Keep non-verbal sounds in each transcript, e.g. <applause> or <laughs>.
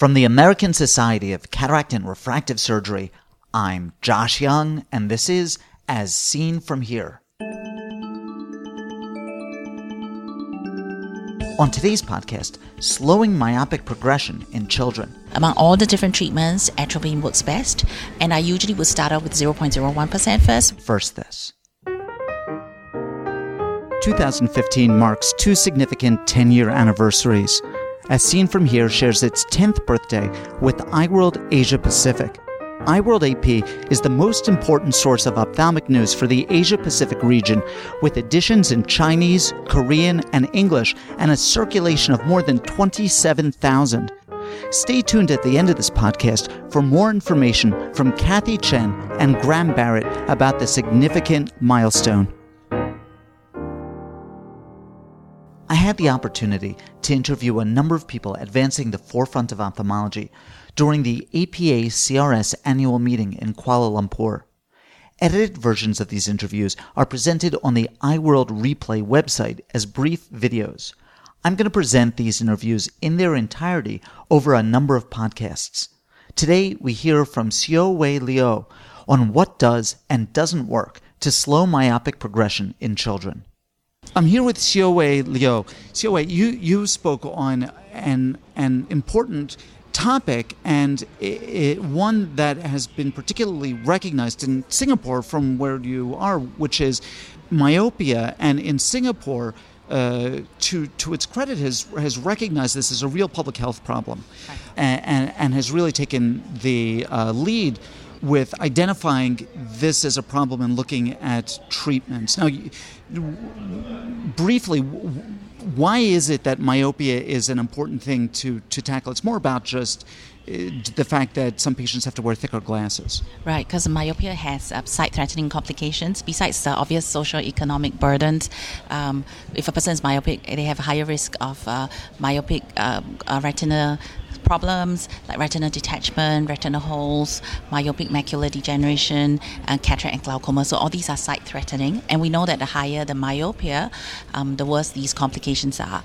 From the American Society of Cataract and Refractive Surgery, I'm Josh Young, and this is As Seen From Here. On today's podcast, slowing myopic progression in children. Among all the different treatments, atropine works best, and I usually would start off with 0.01% first. First, this. 2015 marks two significant 10 year anniversaries. As Seen From Here shares its 10th birthday with EyeWorld Asia Pacific. EyeWorld AP is the most important source of ophthalmic news for the Asia Pacific region, with editions in Chinese, Korean, and English, and a circulation of more than 27,000. Stay tuned at the end of this podcast for more information from Kathy Chen and Graham Barrett about the significant milestone. I had the opportunity to interview a number of people advancing the forefront of ophthalmology during the APACRS annual meeting in Kuala Lumpur. Edited versions of these interviews are presented on the EyeWorld Replay website as brief videos. I'm going to present these interviews in their entirety over a number of podcasts. Today, we hear from Xiao Wei Liu on what does and doesn't work to slow myopic progression in children. I'm here with Xiaowei Liu. Xiaowei, you, you spoke on an, an important topic and it, it, one that has been particularly recognized in Singapore from where you are, which is myopia. And in Singapore, uh, to to its credit, has has recognized this as a real public health problem, and, and, and has really taken the uh, lead with identifying this as a problem and looking at treatments. Now, briefly, why is it that myopia is an important thing to, to tackle? It's more about just uh, the fact that some patients have to wear thicker glasses. Right, because myopia has uh, sight-threatening complications. Besides the obvious social economic burdens, um, if a person is myopic, they have a higher risk of uh, myopic uh, uh retina problems like retinal detachment, retinal holes, myopic macular degeneration, and cataract and glaucoma. So all these are sight threatening, and we know that the higher the myopia, um, the worse these complications are.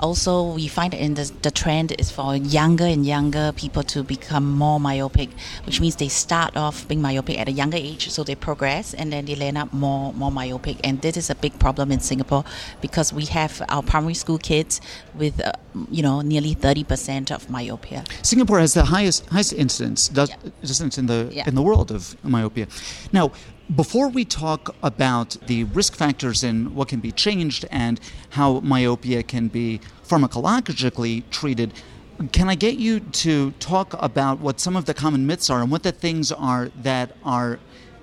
Also, we find that in the, the trend is for younger and younger people to become more myopic, which means they start off being myopic at a younger age, so they progress and then they end up more more myopic. And this is a big problem in Singapore because we have our primary school kids with uh, you know nearly 30% of myopia myopia. Singapore has the highest highest incidence does, yeah. incidence in the yeah. in the world of myopia. Now, before we talk about the risk factors and what can be changed and how myopia can be pharmacologically treated, can I get you to talk about what some of the common myths are and what the things are that are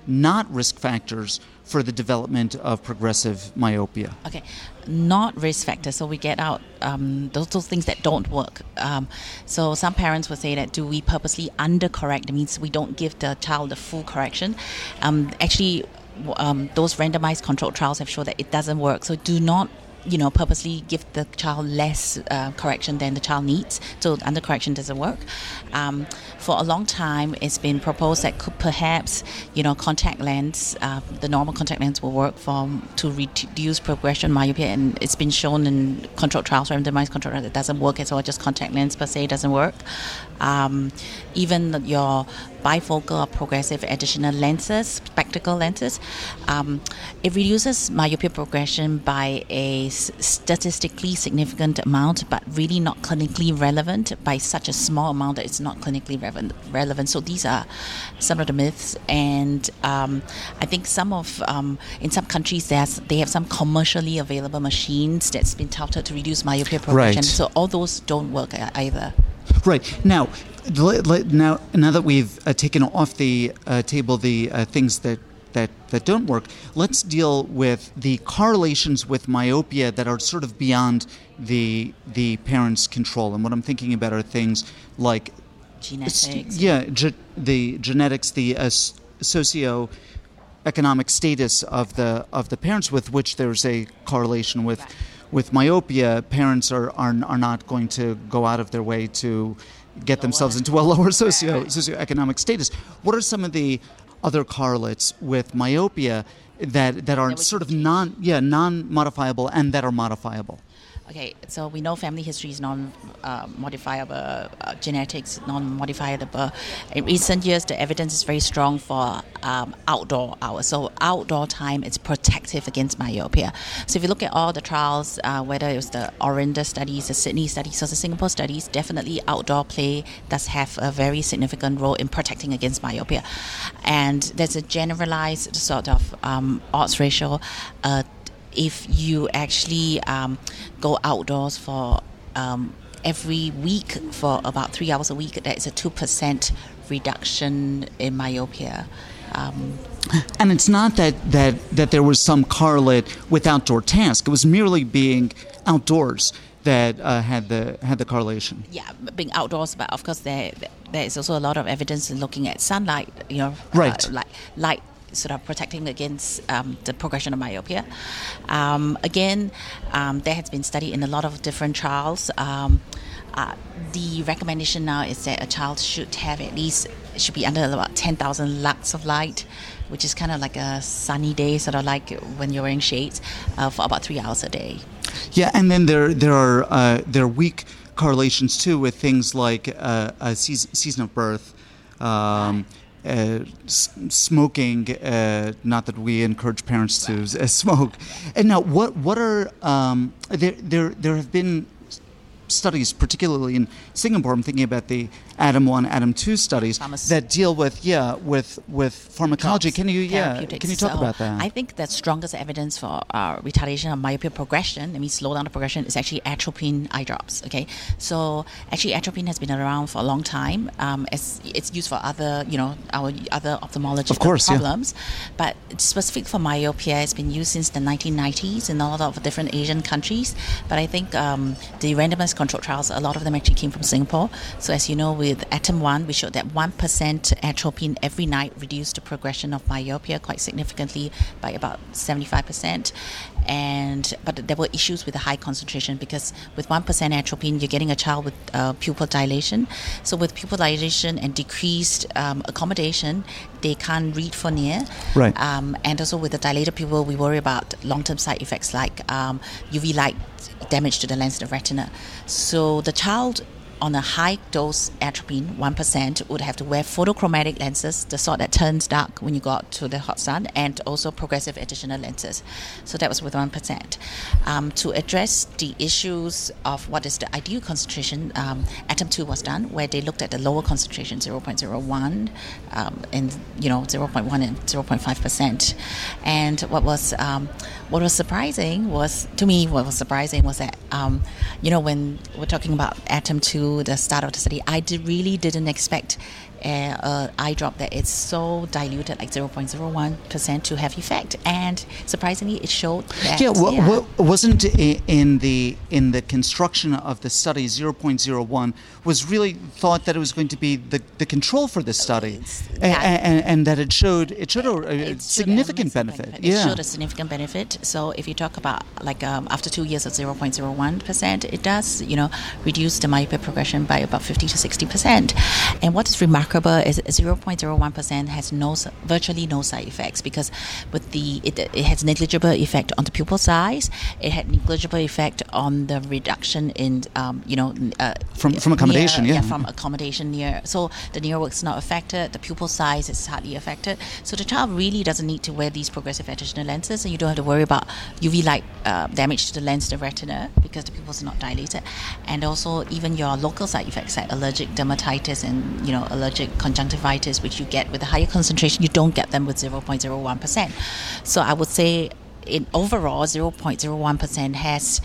not risk factors for the development of progressive myopia? Okay, not risk factors. So we get out um, those, those things that don't work. Um, so some parents will say that do we purposely undercorrect? It means we don't give the child the full correction. Um, actually, um, those randomized controlled trials have shown that it doesn't work. So do not you know, purposely give the child less uh, correction than the child needs. So under correction doesn't work. Um, for a long time, it's been proposed that could perhaps, you know, contact lens, uh, the normal contact lens will work for to reduce progression myopia, and it's been shown in controlled trials, randomized controlled trials, it doesn't work at all. Just contact lens per se doesn't work. Um, even your bifocal or progressive additional lenses, spectacle lenses, um, it reduces myopia progression by a statistically significant amount, but really not clinically relevant by such a small amount that it's not clinically relevant. So these are some of the myths, and um, I think some of um, in some countries there's they have some commercially available machines that's been touted to reduce myopia progression. Right. So all those don't work either. Right now, now now that we've uh, taken off the uh, table the uh, things that that, that don't work. Let's deal with the correlations with myopia that are sort of beyond the the parent's control. And what I'm thinking about are things like genetics. Yeah, ge- the genetics, the uh, socio economic status of the of the parents with which there's a correlation with with myopia. Parents are, are are not going to go out of their way to get themselves into a lower socio socioeconomic status. What are some of the other correlates with myopia that, that are sort of non yeah non modifiable and that are modifiable? Okay, so we know family history is non-modifiable, uh, uh, genetics non-modifiable. In recent years, the evidence is very strong for um, outdoor hours. So outdoor time is protective against myopia. So if you look at all the trials, uh, whether it was the Orinda studies, the Sydney studies, or the Singapore studies, definitely outdoor play does have a very significant role in protecting against myopia. And there's a generalized sort of um, odds ratio. If you actually um, go outdoors for um, every week for about three hours a week, that is a 2% reduction in myopia. Um, <laughs> and it's not that, that, that there was some correlate with outdoor task, it was merely being outdoors that uh, had the had the correlation. Yeah, being outdoors, but of course there there is also a lot of evidence in looking at sunlight. You know, right, uh, like light sort of protecting against um, the progression of myopia. Um, again, um, there has been study in a lot of different trials. Um, uh, the recommendation now is that a child should have at least should be under about 10,000 lux of light, which is kind of like a sunny day, sort of like when you're wearing shades, uh, for about three hours a day. Yeah, and then there there are uh, there are weak correlations too with things like uh, a season, season of birth. Um, uh, smoking. Uh, not that we encourage parents to uh, smoke. And now, what what are um, there? There there have been studies, particularly in Singapore. I'm thinking about the ATOM one, ATOM two studies that deal with yeah with with pharmacology. Can you yeah can you talk so about that? I think the strongest evidence for uh, retardation of myopia progression, I mean slow down the progression, is actually atropine eye drops. Okay, so actually atropine has been around for a long time. Um, it's, it's used for other you know our other ophthalmological course, problems, yeah. but specific for myopia, it's been used since the 1990s in a lot of different Asian countries. But I think um, the randomized control trials, a lot of them actually came from Singapore. So as you know, with ATOM 1, we showed that 1% atropine every night reduced the progression of myopia quite significantly by about 75% and but there were issues with the high concentration because with 1% atropine you're getting a child with uh, pupil dilation. So with pupil dilation and decreased um, accommodation they can't read for near. Right. Um, and also with the dilated pupil we worry about long-term side effects like um, UV light damage to the lens of the retina. So the child on a high dose atropine, 1%, would have to wear photochromatic lenses, the sort that turns dark when you go out to the hot sun, and also progressive additional lenses. So that was with 1%. Um, to address the issues of what is the ideal concentration, um, ATOM 2 was done, where they looked at the lower concentration, 0.01, um, and, you know, 0.1 and 0.5%. And what was, um, what was surprising was, to me, what was surprising was that, um, you know, when we're talking about ATOM 2, the start of the study, I did, really didn't expect uh, eye drop that it's so diluted, like 0.01% to have effect. And surprisingly, it showed that. Yeah, well, yeah. Well, wasn't in the in the construction of the study 0.01 was really thought that it was going to be the, the control for this study, yeah. and, and, and, that it showed it showed a, significant benefit. benefit. Yeah. It showed a significant benefit. So if you talk about like um, after two years of 0.01%, it does you know reduce the myopia progression by about 50 to 60 percent. And what is remarkable is 0.01% has no virtually no side effects because with the it, it has negligible effect on the pupil size. It had negligible effect on the reduction in um, you know uh, from from accommodation. Near, yeah. yeah. from accommodation near. So the near work is not affected. The pupil size is hardly affected. So the child really doesn't need to wear these progressive additional lenses, and you don't have to worry about UV light uh, damage to the lens, the retina, because the pupils are not dilated, and also even your local side effects like allergic dermatitis and you know allergic conjunctivitis, which you get with a higher concentration, you don't get them with 0.01%. So I would say in overall, 0.01% has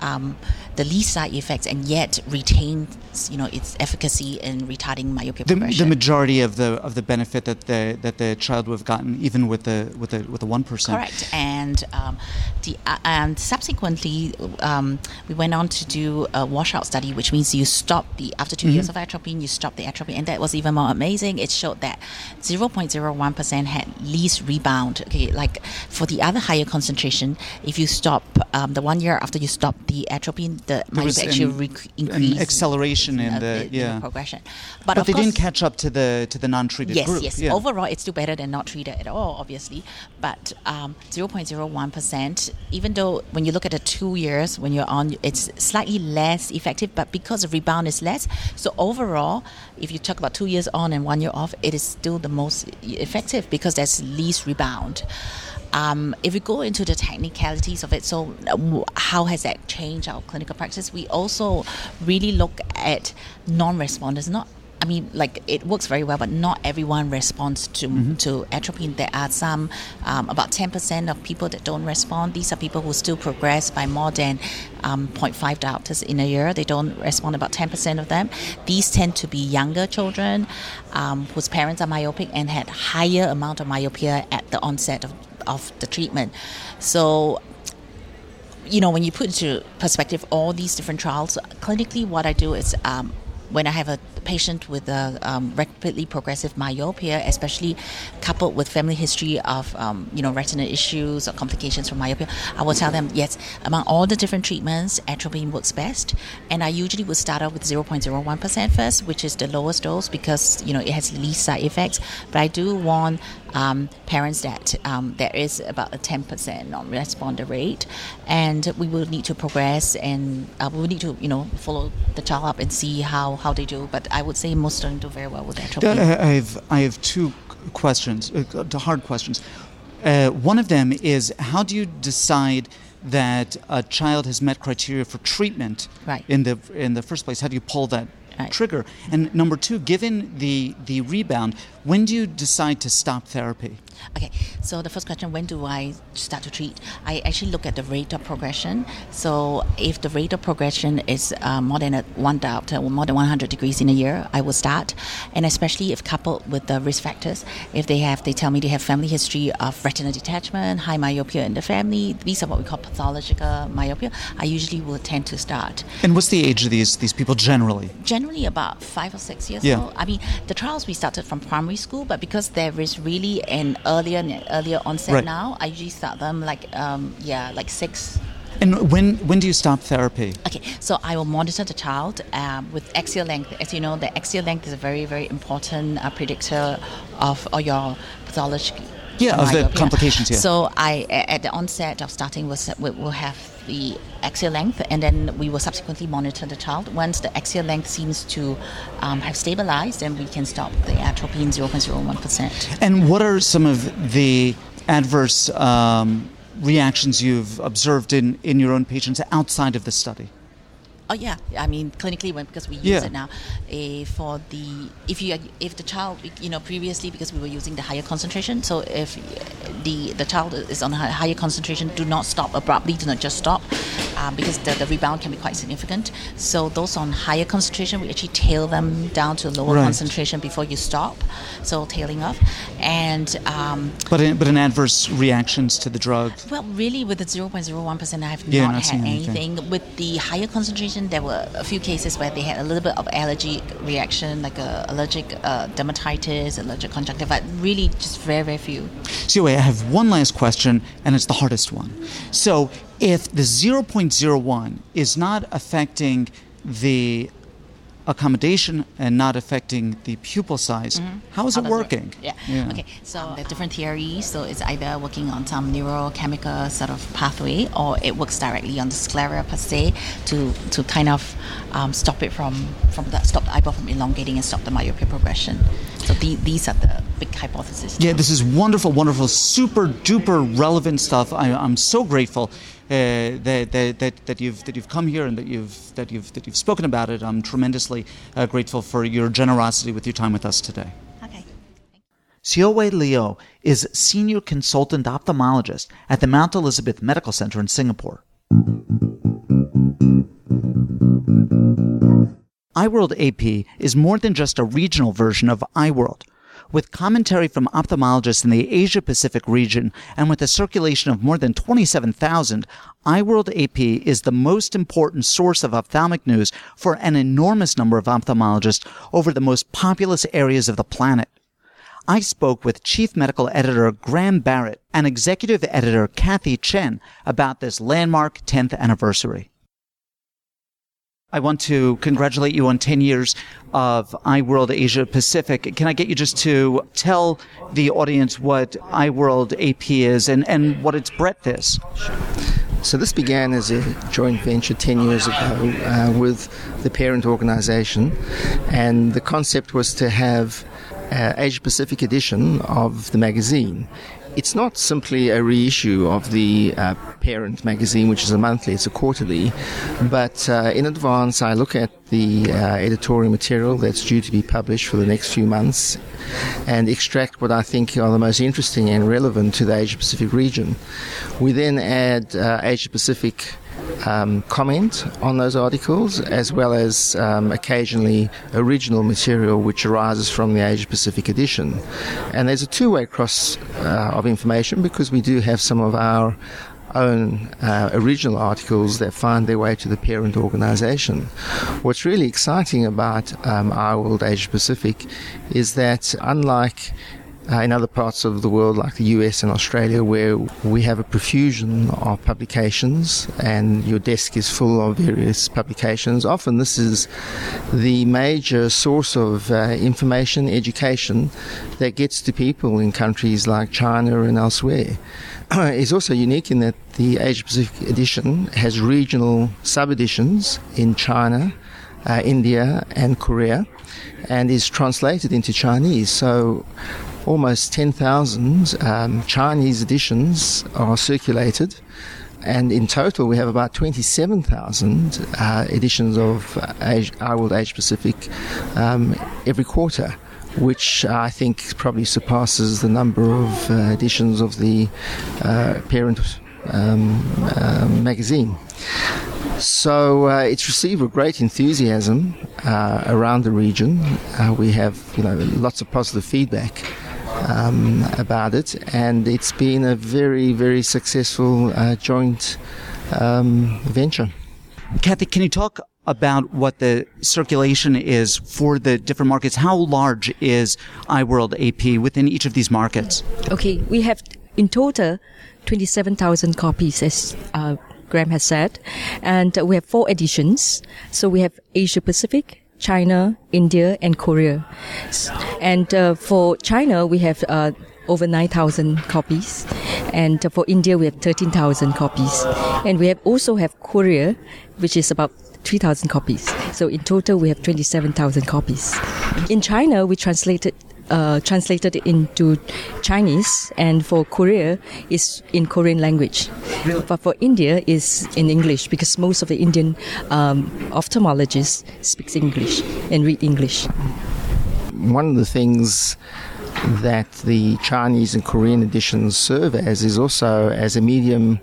um, the least side effects and yet retains you know its efficacy in retarding myopia the, progression. The majority of the of the benefit that the that the child would have gotten even with the with the with the one percent. Correct, and um, the uh, and subsequently um, we went on to do a washout study, which means you stop the after 2 mm-hmm. years of atropine, you stop the atropine, and that was even more amazing. It showed that 0.01 percent had least rebound. Okay, like for the other higher concentration, if you stop um, the one year after you stop the atropine, the There was actually an- rec- an acceleration in uh, the- yeah. progression. But, But they course, didn't catch up to the to the non-treated Yes, group. yes. Yeah. Overall, it's still better than not treated at all, obviously. But um, 0.01%, even though when you look at the two years, when you're on, it's slightly less effective, but because the rebound is less. So overall, if you talk about two years on and one year off, it is still the most effective because there's least rebound. Um, if we go into the technicalities of it, so uh, how has that changed our clinical practice? We also really look at non-responders, not I mean, like it works very well, but not everyone responds to to atropine. There are some, um, about ten percent of people that don't respond. These are people who still progress by more than um, 0.5 diopters in a year. They don't respond. About ten percent of them. These tend to be younger children um, whose parents are myopic and had higher amount of myopia at the onset of, of the treatment. So you know, when you put into perspective all these different trials, clinically, what I do is um, when I have a patient with a um, rapidly progressive myopia, especially coupled with family history of um, you know retinal issues or complications from myopia, I will tell them yes, among all the different treatments, atropine works best, and I usually would start off with 0.01% first, which is the lowest dose because you know it has least side effects. But I do warn um, parents that um, there is about a 10% non-responder rate, and we will need to progress and uh, we will need to you know follow the child up and see how, how they do. But I would say most don't do very well with. Uh, I have I have two questions, uh, hard questions. Uh, one of them is how do you decide that a child has met criteria for treatment Right. in the in the first place? How do you pull that Right. trigger? And number two, given the the rebound, when do you decide to stop therapy? Okay, so the first question when do I start to treat? I actually look at the rate of progression. So if the rate of progression is uh, more than a one diopter more than 100 degrees in a year, I will start. And especially if coupled with the risk factors, if they have, they tell me they have family history of retinal detachment, high myopia in the family, these are what we call pathological myopia, I usually will tend to start. And what's the age of these these people generally? Generally about five or six years Yeah. old. I mean, the trials we started from primary school, but because there is really an earlier earlier onset Right. now, I usually start them like um, yeah, like six. And when when do you stop therapy? Okay, so I will monitor the child um, with axial length. As you know, the axial length is a very very important uh, predictor of or your pathology. Yeah, of the complications, yeah. So I at the onset of starting was we will have the axial length, and then we will subsequently monitor the child. Once the axial length seems to um, have stabilized, then we can stop the atropine 0.01 percent. And what are some of the adverse um, reactions you've observed in, in your own patients outside of the study? Oh yeah, I mean clinically when because we use Yeah. it now. Uh, for the if you if the child you know previously because we were using the higher concentration, so if the the child is on a higher concentration, do not stop abruptly. Do not just stop um, because the, the rebound can be quite significant. So those on higher concentration, we actually tail them down to lower Right. concentration before you stop. So tailing off, and um, But in, but in adverse reactions to the drug? well, really, with the 0.01%, I have Yeah, not, not had anything. anything. With the higher concentration, there were a few cases where they had a little bit of allergic reaction, like a allergic uh, dermatitis, allergic conjunctivitis, but really just very, very few. So wait, I have one last question, and it's the hardest one. So if the 0.01 is not affecting the accommodation and not affecting the pupil size, how is Mm-hmm. How it does working? Yeah. Okay. So there are different theories. So it's either working on some neurochemical sort of pathway, or it works directly on the sclera per se to to kind of um, stop it from from the, stop the eyeball from elongating and stop the myopia progression. So the, these are the big hypotheses. Yeah, this is wonderful, wonderful, super duper relevant stuff. I, I'm so grateful uh, that, that, that, that you've that you've come here and that you've that you've that you've spoken about it. I'm tremendously uh, grateful for your generosity with your time with us today. Okay. Xiaowei Liu is senior consultant ophthalmologist at the Mount Elizabeth Medical Center in Singapore. EyeWorld AP is more than just a regional version of EyeWorld. With commentary from ophthalmologists in the Asia Pacific region and with a circulation of more than 27,000, EyeWorld AP is the most important source of ophthalmic news for an enormous number of ophthalmologists over the most populous areas of the planet. I spoke with Chief Medical Editor Graham Barrett and Executive Editor Kathy Chen about this landmark 10th anniversary. I want to congratulate you on 10 years of EyeWorld Asia Pacific. Can I get you just to tell the audience what EyeWorld AP is and, and what its breadth is? Sure. So this began as a joint venture 10 years ago uh, with the parent organization, and the concept was to have uh, Asia Pacific edition of the magazine. It's not simply a reissue of the uh, parent magazine, which is a monthly, it's a quarterly, but uh, in advance I look at the uh, editorial material that's due to be published for the next few months and extract what I think are the most interesting and relevant to the Asia Pacific region. We then add uh, Asia Pacific um, comment on those articles, as well as um, occasionally original material which arises from the Asia Pacific edition. And there's a two way cross uh, of information because we do have some of our own uh, original articles that find their way to the parent organization. What's really exciting about um, EyeWorld Asia Pacific is that unlike uh, in other parts of the world, like the US and Australia, where we have a profusion of publications and your desk is full of various publications. Often, this is the major source of uh, information, education that gets to people in countries like China and elsewhere. <clears throat> it's also unique in that the Asia Pacific edition has regional sub editions in China, uh, India, and Korea, and is translated into Chinese. So almost 10,000 um, Chinese editions are circulated. And in total, we have about 27,000 uh, editions of Asia, EyeWorld Asia Pacific um, every quarter, which I think probably surpasses the number of uh, editions of the uh, parent um, uh, magazine. So uh, it's received with great enthusiasm uh, around the region. Uh, we have, you know, lots of positive feedback um, about it, and it's been a very, very successful uh, joint um, venture. Kathy, can you talk about what the circulation is for the different markets? How large is EyeWorld AP within each of these markets? Okay, we have in total 27,000 copies, as uh, Graham has said, and we have four editions. So we have Asia Pacific, China, India, and Korea. And uh, for China, we have uh, over 9,000 copies. And uh, for India, we have 13,000 copies. And we have also have Korea, which is about 3,000 copies. So in total, we have 27,000 copies. In China, we translated uh, translated into Chinese, and for Korea is in Korean language. Really? But for India is in English because most of the Indian um, ophthalmologists speaks English and read English. One of the things that the Chinese and Korean editions serve as is also as a medium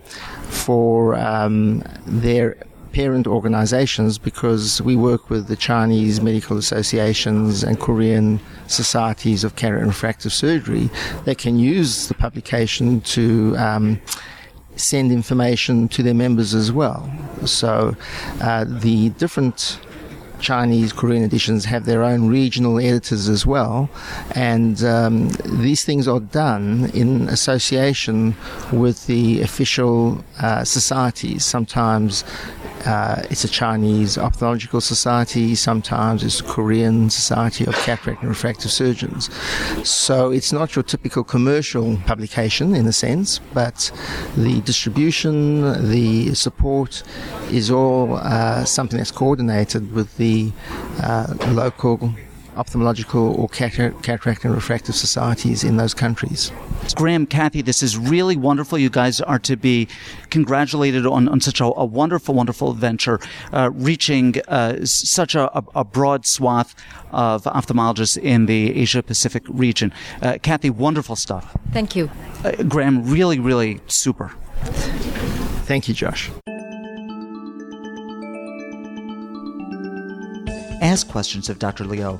for um, their parent organizations because we work with the Chinese medical associations and Korean societies of and refractive surgery They can use the publication to um, send information to their members as well. So uh, the different Chinese Korean editions have their own regional editors as well, and um, these things are done in association with the official uh, societies. Sometimes uh, it's a Chinese ophthalmological society, sometimes it's a Korean society of cataract and refractive surgeons. So it's not your typical commercial publication in a sense, but the distribution, the support is all uh, something that's coordinated with the uh, local ophthalmological or cataract and refractive societies in those countries. Graham, Kathy, this is really wonderful. You guys are to be congratulated on, on such a, a wonderful, wonderful venture, uh, reaching uh, such a, a, broad swath of ophthalmologists in the Asia Pacific region. Uh, Kathy, wonderful stuff. Thank you. Uh, Graham, really, really super. Thank you, Josh. Ask questions of Dr. Liu